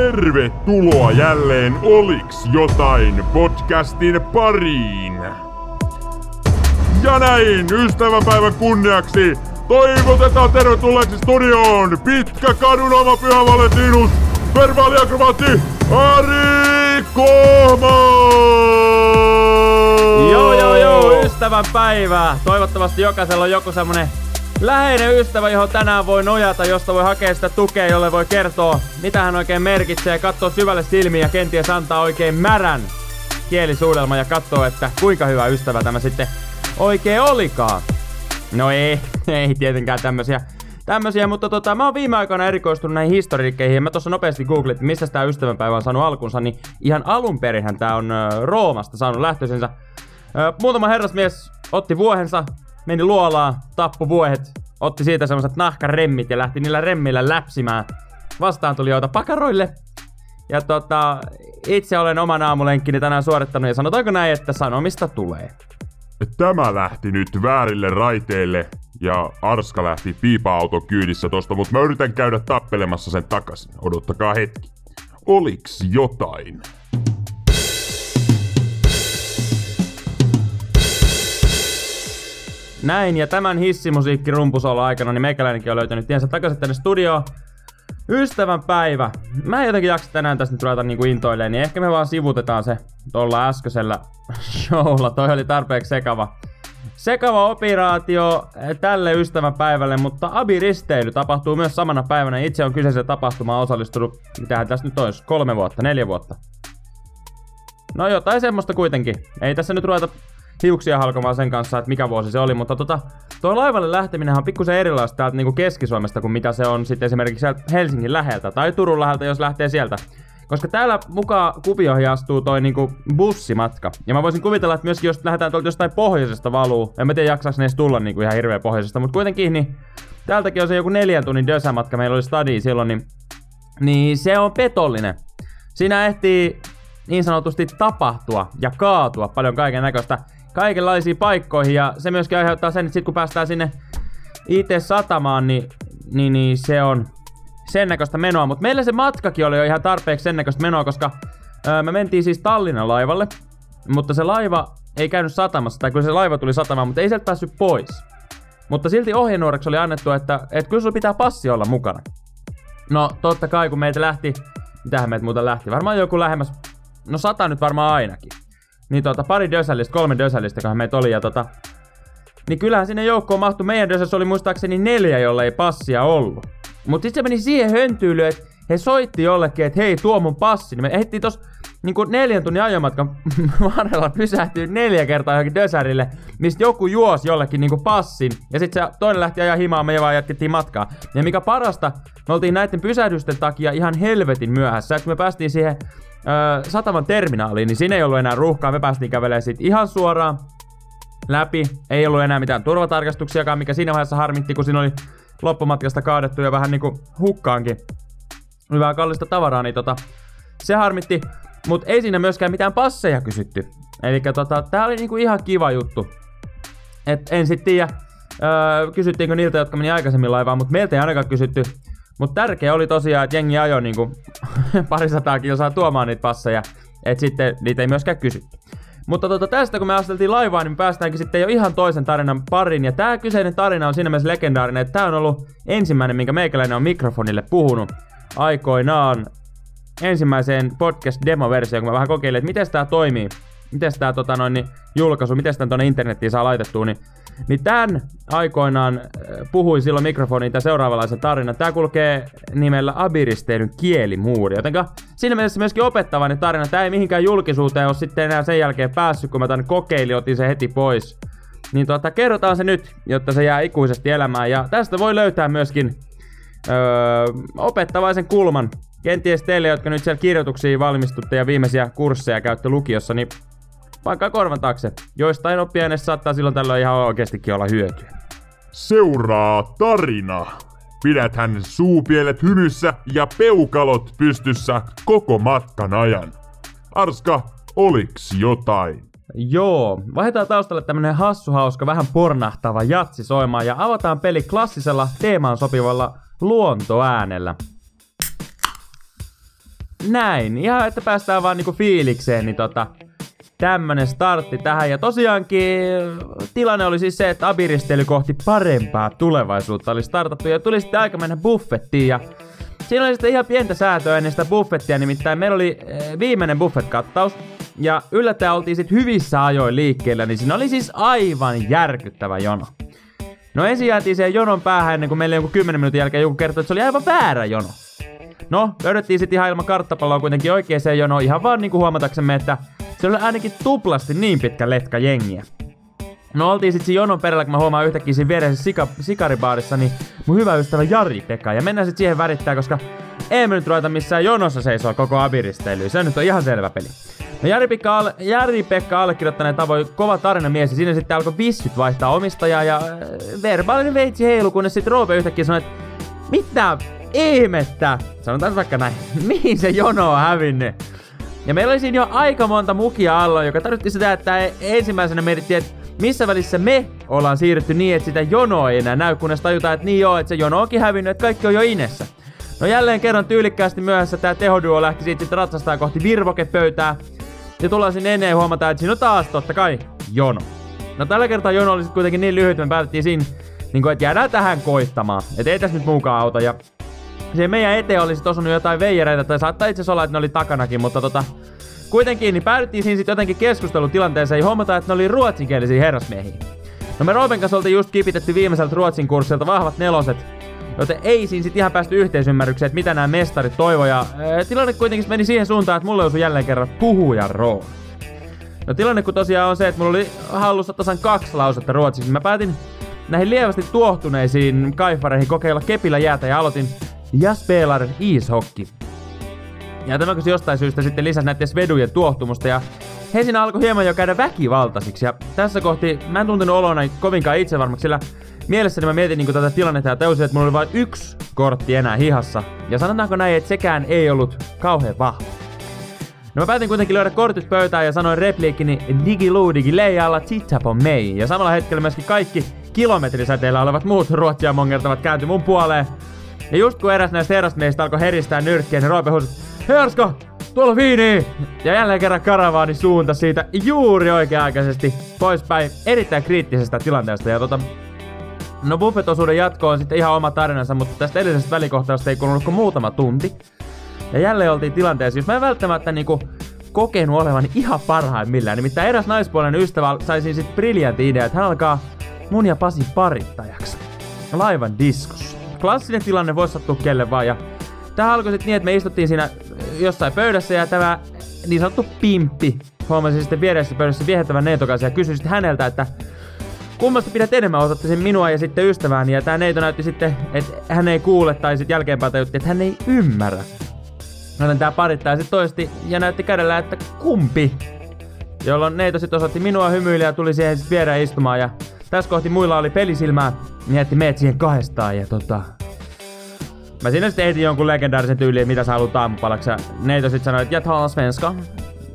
Tervetuloa jälleen Oliks jotain podcastin pariin. Ja näin ystävänpäivän kunniaksi toivotetaan tervetulleeksi studioon pitkä kadun oma pyhä Valentinus, verbaaliakrobaatti Ari Kohma! Joo, joo, joo, ystävän päivää. Toivottavasti jokaisella on joku semmonen läheinen ystävä, johon tänään voi nojata, josta voi hakea sitä tukea, jolle voi kertoa, mitä hän oikein merkitsee, katsoa syvälle silmiin ja kenties antaa oikein märän kielisuudelma ja katsoa, että kuinka hyvä ystävä tämä sitten oikein olikaan. No ei, ei tietenkään tämmösiä tämmösiä, mutta tota, mä oon viime aikoina erikoistunut näihin historiikkeihin ja mä tuossa nopeasti googlit, että missä tää ystävänpäivä on saanut alkunsa, niin ihan alun perinhän tää on Roomasta saanut lähtöisensä. Muutama herrasmies otti vuohensa, meni luolaan, tappu vuohet, otti siitä semmoset nahkaremmit ja lähti niillä remmillä läpsimään vastaan tulijoita pakaroille. Ja tota, itse olen oman aamulenkkini tänään suorittanut ja sanotaanko näin, että sanomista tulee. Tämä lähti nyt väärille raiteille ja Arska lähti piipa-auton kyydissä tosta, mutta mä yritän käydä tappelemassa sen takaisin. Odottakaa hetki. Oliks jotain? Näin, ja tämän hissimusiikki rumpusolo aikana, niin meikäläinenkin on löytänyt tiensä takaisin tänne studioon. Ystävän päivä. Mä en jotenkin jaksa tänään tästä nyt ruveta niinku intoilemaan, niin ehkä me vaan sivutetaan se tuolla äskeisellä showlla. Toi oli tarpeeksi sekava. Sekava operaatio tälle ystävän päivälle, mutta Abi-risteily tapahtuu myös samana päivänä. Itse on kyseiseen tapahtumaan osallistunut, mitähän tässä nyt olisi, kolme vuotta, neljä vuotta. No jotain semmoista kuitenkin. Ei tässä nyt ruveta hiuksia halkomaan sen kanssa, että mikä vuosi se oli, mutta tota, tuo laivalle lähteminen on pikkusen erilaista täältä niinku Keski-Suomesta kuin mitä se on sitten esimerkiksi Helsingin läheltä tai Turun läheltä, jos lähtee sieltä. Koska täällä mukaan kuvioihin astuu toi niinku bussimatka. Ja mä voisin kuvitella, että myöskin jos lähdetään tuolta jostain pohjoisesta valuu, en mä tiedä jaksaako ne edes tulla niinku ihan hirveä pohjoisesta, mutta kuitenkin niin täältäkin on se joku neljän tunnin dösämatka, meillä oli stadi silloin, niin, niin se on petollinen. Siinä ehtii niin sanotusti tapahtua ja kaatua paljon kaiken näköistä kaikenlaisiin paikkoihin ja se myöskin aiheuttaa sen, että sit kun päästään sinne IT-satamaan, niin, niin, niin se on sen näköistä menoa. Mutta meillä se matkakin oli jo ihan tarpeeksi sen näköistä menoa, koska öö, me mentiin siis Tallinnan laivalle, mutta se laiva ei käynyt satamassa, tai kyllä se laiva tuli satamaan, mutta ei sieltä päässyt pois. Mutta silti ohjenuoreksi oli annettu, että, että kyllä sulla pitää passi olla mukana. No totta kai kun meitä lähti, mitähän meitä muuten lähti, varmaan joku lähemmäs, no sata nyt varmaan ainakin. Niin tota, pari dösällistä, kolme dösällistä, kun meitä oli. Ja tota, niin kyllähän sinne joukkoon mahtui. Meidän dösässä oli muistaakseni neljä, jolle ei passia ollut. Mutta sitten se meni siihen höntyylyyn, että he soitti jollekin, että hei, tuo mun passi. Niin me ehdittiin tos niin kuin neljän tunnin ajomatkan varrella pysähtyy neljä kertaa johonkin dösärille, mistä joku juosi jollekin niin kuin passin, ja sitten se toinen lähti ajaa himaan, me vaan jatkettiin matkaa. Ja mikä parasta, me oltiin näiden pysähdysten takia ihan helvetin myöhässä, että me päästiin siihen öö, sataman terminaaliin, niin siinä ei ollut enää ruuhkaa. Me päästiin kävelemään siitä ihan suoraan läpi. Ei ollut enää mitään turvatarkastuksiakaan, mikä siinä vaiheessa harmitti, kun siinä oli loppumatkasta kaadettu ja vähän niinku hukkaankin. Hyvää kallista tavaraa, niin tota, se harmitti. Mutta ei siinä myöskään mitään passeja kysytty. Eli tota, tää oli niinku ihan kiva juttu. Et en sit tiedä, öö, kysyttiinkö niiltä, jotka meni aikaisemmin laivaan, mutta meiltä ei ainakaan kysytty. Mutta tärkeä oli tosiaan, että jengi ajoi niinku parisataa kilsaa tuomaan niitä passeja, että sitten niitä ei myöskään kysytty. Mutta tota, tästä kun me asteltiin laivaan, niin päästäänkin sitten jo ihan toisen tarinan parin. Ja tämä kyseinen tarina on siinä mielessä legendaarinen, että tämä on ollut ensimmäinen, minkä meikäläinen on mikrofonille puhunut aikoinaan ensimmäiseen podcast-demo-versioon, kun mä vähän kokeilin, että miten tämä toimii. Miten tämä tota, noin, niin, julkaisu, miten sitä tuonne internettiin saa laitettua, niin niin tämän aikoinaan äh, puhuin silloin mikrofoniin tämän seuraavanlaisen tarinan. Tämä kulkee nimellä Abiristeilyn kielimuuri. Jotenka siinä mielessä myöskin opettavainen tarina. Tämä ei mihinkään julkisuuteen ole sitten enää sen jälkeen päässyt, kun mä tämän kokeilin, otin se heti pois. Niin tota, kerrotaan se nyt, jotta se jää ikuisesti elämään. Ja tästä voi löytää myöskin öö, opettavaisen kulman. Kenties teille, jotka nyt siellä kirjoituksiin valmistutte ja viimeisiä kursseja käytte lukiossa, niin vaikka korvan taakse. Joistain oppiaineista saattaa silloin tällöin ihan oikeastikin olla hyötyä. Seuraa tarina. Pidäthän suupielet hymyssä ja peukalot pystyssä koko matkan ajan. Arska, oliks jotain? Joo, vaihdetaan taustalle tämmönen hassu hauska, vähän pornahtava jatsi soimaan ja avataan peli klassisella teemaan sopivalla luontoäänellä. näin. Ihan, että päästään vaan niinku fiilikseen, niin tota, tämmönen startti tähän. Ja tosiaankin tilanne oli siis se, että abiristely kohti parempaa tulevaisuutta oli startattu ja tuli sitten aika mennä buffettiin ja Siinä oli sitten ihan pientä säätöä ennen sitä buffettia, nimittäin meillä oli eh, viimeinen buffet-kattaus. Ja yllättäen oltiin sitten hyvissä ajoin liikkeellä, niin siinä oli siis aivan järkyttävä jono. No ensin jäätiin siihen jonon päähän ennen kuin meille joku 10 minuutin jälkeen joku kertoi, että se oli aivan väärä jono. No, löydettiin sitten ihan ilman karttapalloa kuitenkin oikeeseen jonoon ihan vaan niinku huomataksemme, että se oli ainakin tuplasti niin pitkä letka jengiä. No oltiin sitten jonon perällä, kun mä huomaan yhtäkkiä siinä vieressä sika, sikaribaarissa, niin mun hyvä ystävä Jari Pekka. Ja mennään sitten siihen värittää, koska ei me nyt ruveta missään jonossa seisoo koko abiristeilyyn. Se nyt on ihan selvä peli. No Jari, Pekka, alle, Jari Pekka allekirjoittaneen tavoin kova mies ja siinä sitten alkoi vissyt vaihtaa omistajaa ja äh, verbaalinen veitsi heilu, kunnes sitten Roope yhtäkkiä sanoi, että mitä ihmettä, sanotaan vaikka näin, mihin se jono on hävinnyt. Ja meillä oli siinä jo aika monta mukia alla, joka tarkoitti sitä, että ensimmäisenä mietittiin, että missä välissä me ollaan siirrytty niin, että sitä jonoa ei enää näy, kunnes tajutaan, että niin joo, että se jono onkin hävinnyt, että kaikki on jo inessä. No jälleen kerran tyylikkäästi myöhässä tää tehoduo lähti siitä sitten ratsastaa kohti virvokepöytää. Ja tullaan sinne ennen ja huomataan, että siinä on taas totta kai jono. No tällä kertaa jono oli kuitenkin niin lyhyt, me päätettiin siinä, niin kuin, että jäädään tähän koittamaan. Että ei tässä nyt muukaan auta. Ja se meidän eteen olisi osunut jotain veijereitä, tai saattaa itse olla, että ne oli takanakin, mutta tota, Kuitenkin niin päädyttiin siinä sitten jotenkin keskustelutilanteeseen ja huomataan, että ne oli ruotsinkielisiä herrasmiehiä. No me Roopen kanssa oltiin just kipitetty viimeiseltä ruotsin kurssilta vahvat neloset, joten ei siinä sitten ihan päästy yhteisymmärrykseen, että mitä nämä mestarit toivoo. Ja ää, tilanne kuitenkin meni siihen suuntaan, että mulle osui jälleen kerran puhujan rooli. No tilanne kun tosiaan on se, että mulla oli hallussa tasan kaksi lausetta ruotsiksi. Mä päätin näihin lievästi tuohtuneisiin kaifareihin kokeilla kepillä jäätä ja aloitin Ja spelar ishockey. Ja tämä jostain syystä sitten lisäsi näiden vedujen tuohtumusta ja he siinä alkoi hieman jo käydä väkivaltaisiksi. Ja tässä kohti mä en tuntenut olona kovinkaan itsevarmaksi, sillä mielessäni mä mietin niin tätä tilannetta ja täysin, että mulla oli vain yksi kortti enää hihassa. Ja sanotaanko näin, että sekään ei ollut kauhean vahva. No mä päätin kuitenkin löydä kortit pöytään ja sanoin repliikkini Digiloo digilei alla titapo mei. Ja samalla hetkellä myöskin kaikki kilometrisäteillä olevat muut ruotsia mongertavat kääntyi mun puoleen. Ja just kun eräs näistä herrasmiehistä alkoi heristää nyrkkiä, niin Roope huusi, Herska, tuolla viini! Ja jälleen kerran karavaani suunta siitä juuri oikea-aikaisesti poispäin erittäin kriittisestä tilanteesta. Ja tota, no buffet-osuuden jatko on sitten ihan oma tarinansa, mutta tästä edellisestä välikohtausta ei kulunut kuin muutama tunti. Ja jälleen oltiin tilanteessa, jos mä en välttämättä niinku kokenut olevan ihan parhaimmillaan. Nimittäin eräs naispuolinen ystävä sai siinä sitten briljantti idea, että hän alkaa mun ja Pasi parittajaksi. Laivan diskossa. Klassinen tilanne voisi sattua kelle vaan ja Tää alkoi sitten niin, että me istuttiin siinä jossain pöydässä ja tämä niin sanottu pimppi huomasi sitten vieressä pöydässä viehättävän neitokaisen ja kysyi sitten häneltä, että kummasta pidät enemmän, sen minua ja sitten ystävääni. Ja tämä neito näytti sitten, että hän ei kuule tai sitten jälkeenpäin tajutti, että hän ei ymmärrä. Joten tää parittaa sitten toisesti ja näytti kädellä, että kumpi. Jolloin neito sitten osoitti minua hymyille ja tuli siihen sitten viereen istumaan ja tässä kohti muilla oli pelisilmää. Mietti meet siihen kahdestaan ja tota, Mä siinä sitten ehtin jonkun legendaarisen tyyliin, mitä sä haluat aamupalaksi. Neito sit sanoi, että jag talar svenska.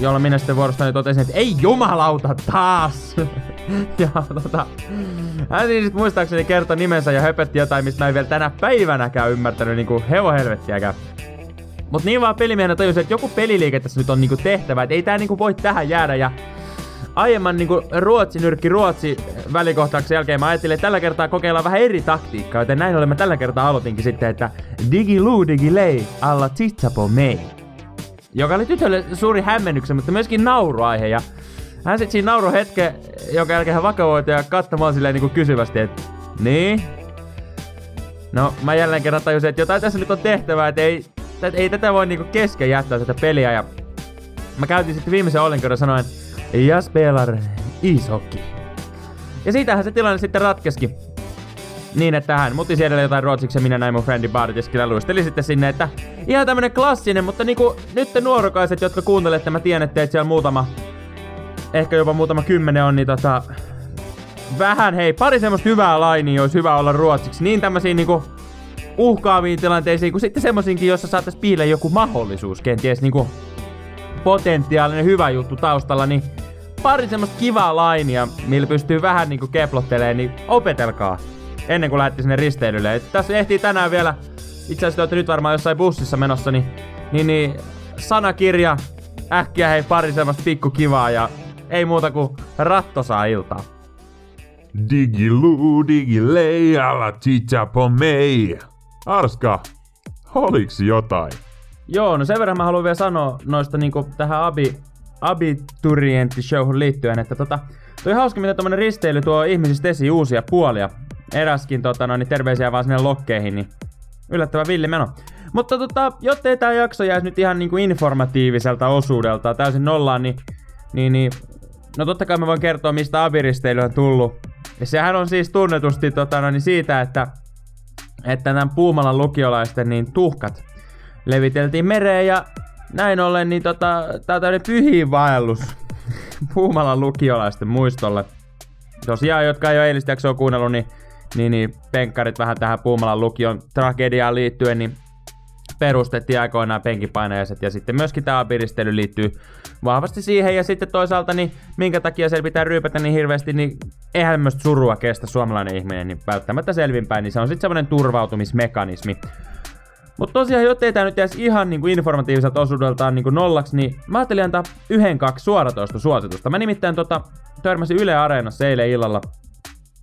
Jolloin minä sitten vuorostani totesin, että ei jumalauta taas! ja tota, hän siis sit muistaakseni kertoi nimensä ja höpötti jotain, mistä mä en vielä tänä päivänäkään ymmärtänyt niinku hevohelvettiäkään. Mut niin vaan pelimiehenä tajusin, että joku peliliike tässä nyt on niinku tehtävä, että ei tää niinku voi tähän jäädä ja aiemman niinku Ruotsi nyrkki Ruotsi välikohtauksen jälkeen mä ajattelin, että tällä kertaa kokeillaan vähän eri taktiikkaa, joten näin ollen mä tällä kertaa aloitinkin sitten, että digi lu digi lei alla titsapo mei. Joka oli tytölle suuri hämmennyksen, mutta myöskin nauruaihe ja hän sitten siinä nauru hetke, jonka jälkeen hän vakavoitui ja katsomaan silleen niinku kysyvästi, että niin? No mä jälleen kerran tajusin, että jotain tässä nyt on tehtävää, että ei, ei tätä voi niinku kesken jättää tätä peliä ja mä käytin sitten viimeisen ollenkerran sanoen, ja spelar ishockey. Ja siitähän se tilanne sitten ratkeski. Niin, että hän mutisi edelleen jotain ruotsiksi ja minä näin mun friendi Bartiskillä luisteli sitten sinne, että ihan tämmönen klassinen, mutta niinku nyt te nuorokaiset, jotka kuuntelette, mä tiedän, että siellä muutama, ehkä jopa muutama kymmenen on, niin tota, vähän hei, pari semmoista hyvää lainia olisi hyvä olla ruotsiksi. Niin tämmöisiin niinku uhkaaviin tilanteisiin, kuin sitten semmoisinkin, jossa saatais piillä joku mahdollisuus kenties niinku potentiaalinen hyvä juttu taustalla, niin pari semmoista kivaa lainia, millä pystyy vähän niinku keplottelemaan, niin opetelkaa ennen kuin lähdette sinne risteilylle. Et tässä ehtii tänään vielä, itse asiassa olette nyt varmaan jossain bussissa menossa, niin, niin, niin sanakirja, äkkiä hei pari semmoista pikkukivaa ja ei muuta kuin rattosaa iltaa. Digilu, digilei, alla chicha pomei. Arska, oliks jotain? Joo, no sen verran mä haluan vielä sanoa noista niinku tähän abi, abiturienttishowhun liittyen, että tota, toi hauska, mitä tommonen risteily tuo ihmisistä esiin uusia puolia. Eräskin tota, no, niin terveisiä vaan sinne lokkeihin, niin yllättävän villi meno. Mutta tota, jottei tää jakso jäisi nyt ihan niinku informatiiviselta osuudelta täysin nollaan, niin, niin, niin no totta kai mä voin kertoa, mistä abiristeily on tullut. Ja sehän on siis tunnetusti tota, no, niin siitä, että, että tämän Puumalan lukiolaisten niin tuhkat leviteltiin mereen ja näin ollen niin tota, tää on tämmönen pyhiin vaellus Puumalan lukiolaisten muistolle. Tosiaan, jotka ei ole eilistä jaksoa kuunnellut, niin, niin, niin penkkarit vähän tähän Puumalan lukion tragediaan liittyen, niin perustettiin aikoinaan penkipainajaiset ja sitten myöskin tämä piristely liittyy vahvasti siihen ja sitten toisaalta niin minkä takia se pitää ryypätä niin hirveästi, niin eihän myös surua kestä suomalainen ihminen niin välttämättä selvinpäin, niin se on sitten semmoinen turvautumismekanismi. Mutta tosiaan, jottei tää nyt jäisi ihan niinku informatiiviselta osuudeltaan niinku nollaksi, niin mä ajattelin antaa yhden kaksi suoratoista suositusta. Mä nimittäin tota, törmäsin Yle Areenassa eilen illalla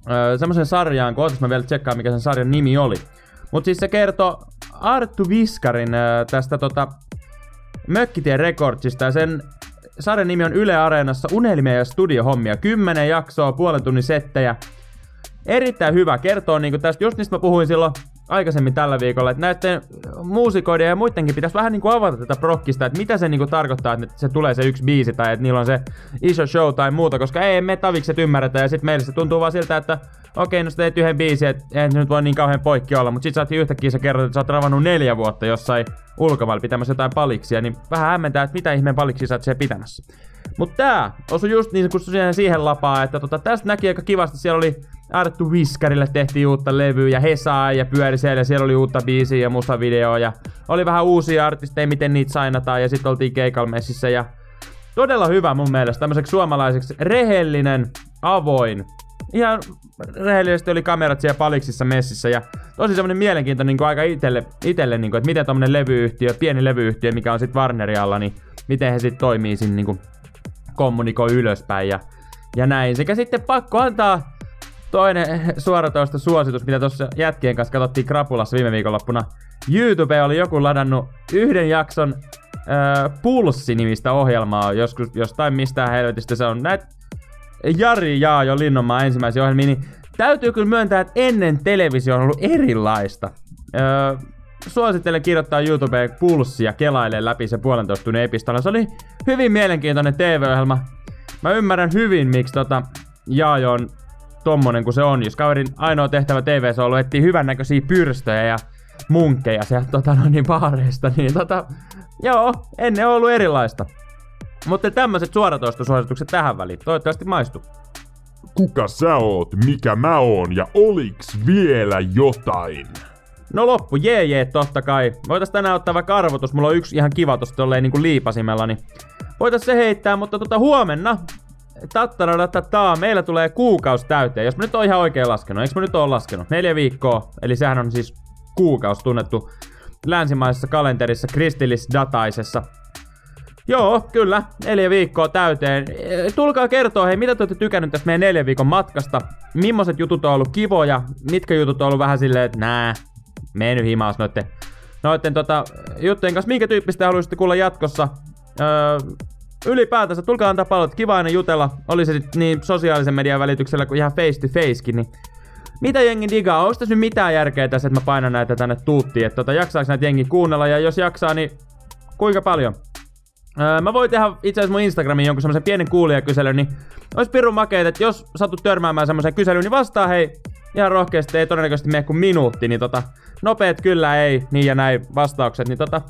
öö, semmoisen sarjaan, kun ootas mä vielä tsekkaa mikä sen sarjan nimi oli. Mut siis se kertoo Arttu Viskarin öö, tästä tota Mökkitien Recordsista ja sen sarjan nimi on Yle Areenassa Unelmia ja studiohommia. Kymmenen jaksoa, puolen tunnin settejä. Erittäin hyvä. Kertoo niinku tästä, just niistä mä puhuin silloin aikaisemmin tällä viikolla, että näiden muusikoiden ja muidenkin pitäisi vähän niinku avata tätä prokkista, että mitä se niinku tarkoittaa, että se tulee se yksi biisi tai että niillä on se iso show tai muuta, koska ei me tavikset ymmärretä ja sitten meille se tuntuu vaan siltä, että okei, no sä teet yhden biisin, että ei nyt voi niin kauhean poikki olla, mutta sit sä yhtäkkiä sä kerrot, että sä oot ravannut neljä vuotta jossain ulkomailla pitämässä jotain paliksia, niin vähän hämmentää, että mitä ihmeen paliksia sä oot siellä pitämässä. Mutta tää osui just niin kuin siihen lapaa, että tota, tästä näki aika kivasti, siellä oli Arttu Viskarille tehtiin uutta levyä ja Hesaa ja pyöri siellä, siellä oli uutta biisiä ja musavideoa ja oli vähän uusia artisteja, miten niitä sainataan ja sitten oltiin keikalmessissä ja todella hyvä mun mielestä, tämmöiseksi suomalaiseksi rehellinen, avoin, ihan rehellisesti oli kamerat siellä paliksissa messissä ja tosi semmonen mielenkiintoinen niin aika itelle, itelle niin kuin, että miten tommonen levyyhtiö, pieni levyyhtiö, mikä on sitten Warnerin alla, niin miten he sitten toimii siinä niin kuin kommunikoi ylöspäin ja, ja näin. Sekä sitten pakko antaa toinen suoratoista suositus, mitä tuossa jätkien kanssa katsottiin Krapulassa viime viikonloppuna. YouTube oli joku ladannut yhden jakson äh, Pulssi-nimistä ohjelmaa joskus jostain mistään helvetistä se on. Näet Jari Jaajo Linnonmaa ensimmäisiä ohjelmia, niin täytyy kyllä myöntää, että ennen televisio on ollut erilaista. Öö, suosittelen kirjoittaa YouTubeen pulssia kelailee läpi se puolentoista tunnin epistola. Se oli hyvin mielenkiintoinen TV-ohjelma. Mä ymmärrän hyvin, miksi tota Jaajo on tommonen kuin se on. Jos kaverin ainoa tehtävä tv on ollut etsiä hyvännäköisiä pyrstöjä ja munkkeja sieltä tota, no niin baareista, niin tota, joo, ennen on ollut erilaista. Mutta tämmöiset suositukset tähän väliin. Toivottavasti maistuu. Kuka sä oot, mikä mä oon ja oliks vielä jotain? No loppu, jee jee, totta kai. Voitais tänään ottaa vaikka arvotus, mulla on yksi ihan kiva tosta tolleen niinku liipasimella, niin voitais se heittää, mutta tota huomenna Tattaradatataa, meillä tulee kuukausi täyteen. Jos mä nyt oon ihan oikein laskenut, eikö mä nyt oon laskenut? Neljä viikkoa, eli sehän on siis kuukausi tunnettu länsimaisessa kalenterissa kristillisdataisessa. Joo, kyllä, neljä viikkoa täyteen. Tulkaa kertoa, hei, mitä te olette tykännyt tästä meidän neljän viikon matkasta? Millaiset jutut on ollut kivoja? Mitkä jutut on ollut vähän silleen, että nää, mene himaas noitten, noitten tota, juttujen kanssa. Minkä tyyppistä haluaisitte kuulla jatkossa? Öö, ylipäätänsä tulkaa antaa pallot, kiva aina jutella, oli se niin sosiaalisen median välityksellä kuin ihan face to facekin, niin mitä jengi digaa? Onko tässä nyt mitään järkeä tässä, että mä painan näitä tänne tuuttiin? Että tota, jaksaako näitä jengi kuunnella? Ja jos jaksaa, niin kuinka paljon? Öö, mä voin tehdä itse asiassa mun Instagramiin jonkun semmoisen pienen kuulijakyselyn, niin olisi pirun makeet, että jos satut törmäämään semmoisen kyselyyn, niin vastaa hei ihan rohkeasti, ei todennäköisesti mene kuin minuutti, niin tota, nopeet kyllä ei, niin ja näin vastaukset, niin tota,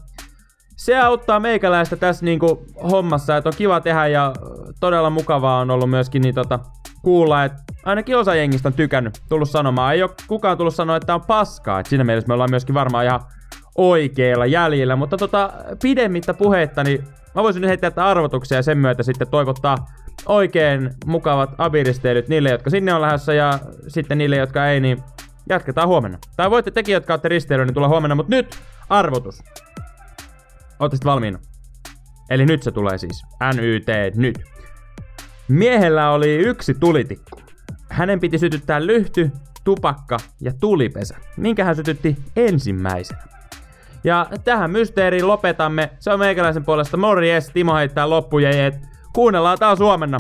se auttaa meikäläistä tässä niinku hommassa, että on kiva tehdä ja todella mukavaa on ollut myöskin niin tota, kuulla, että ainakin osa jengistä on tykännyt, tullut sanomaan. Ei ole kukaan tullut sanoa, että on paskaa, että siinä mielessä me ollaan myöskin varmaan ihan oikeilla jäljillä, mutta tota, pidemmittä puheitta, niin mä voisin nyt heittää arvotuksia ja sen myötä sitten toivottaa oikein mukavat abiristeilyt niille, jotka sinne on lähdössä ja sitten niille, jotka ei, niin jatketaan huomenna. Tai voitte tekin, jotka olette risteilyä, niin tulla huomenna, mutta nyt arvotus. Ootte valmiina? Eli nyt se tulee siis. NYT nyt. Miehellä oli yksi tulitikku. Hänen piti sytyttää lyhty, tupakka ja tulipesä. Minkä hän sytytti ensimmäisenä? Ja tähän mysteeriin lopetamme. Se on meikäläisen puolesta morjes. Timo heittää loppujejet. Kuunnellaan taas huomenna.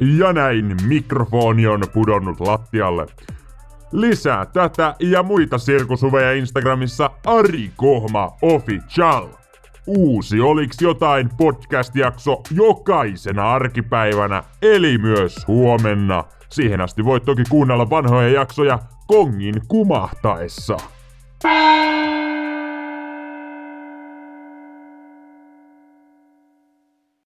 Ja näin mikrofoni on pudonnut lattialle. Lisää tätä ja muita sirkusuveja Instagramissa Ari Kohma Official. Uusi Oliks jotain podcast-jakso jokaisena arkipäivänä, eli myös huomenna. Siihen asti voit toki kuunnella vanhoja jaksoja kongin kumahtaessa.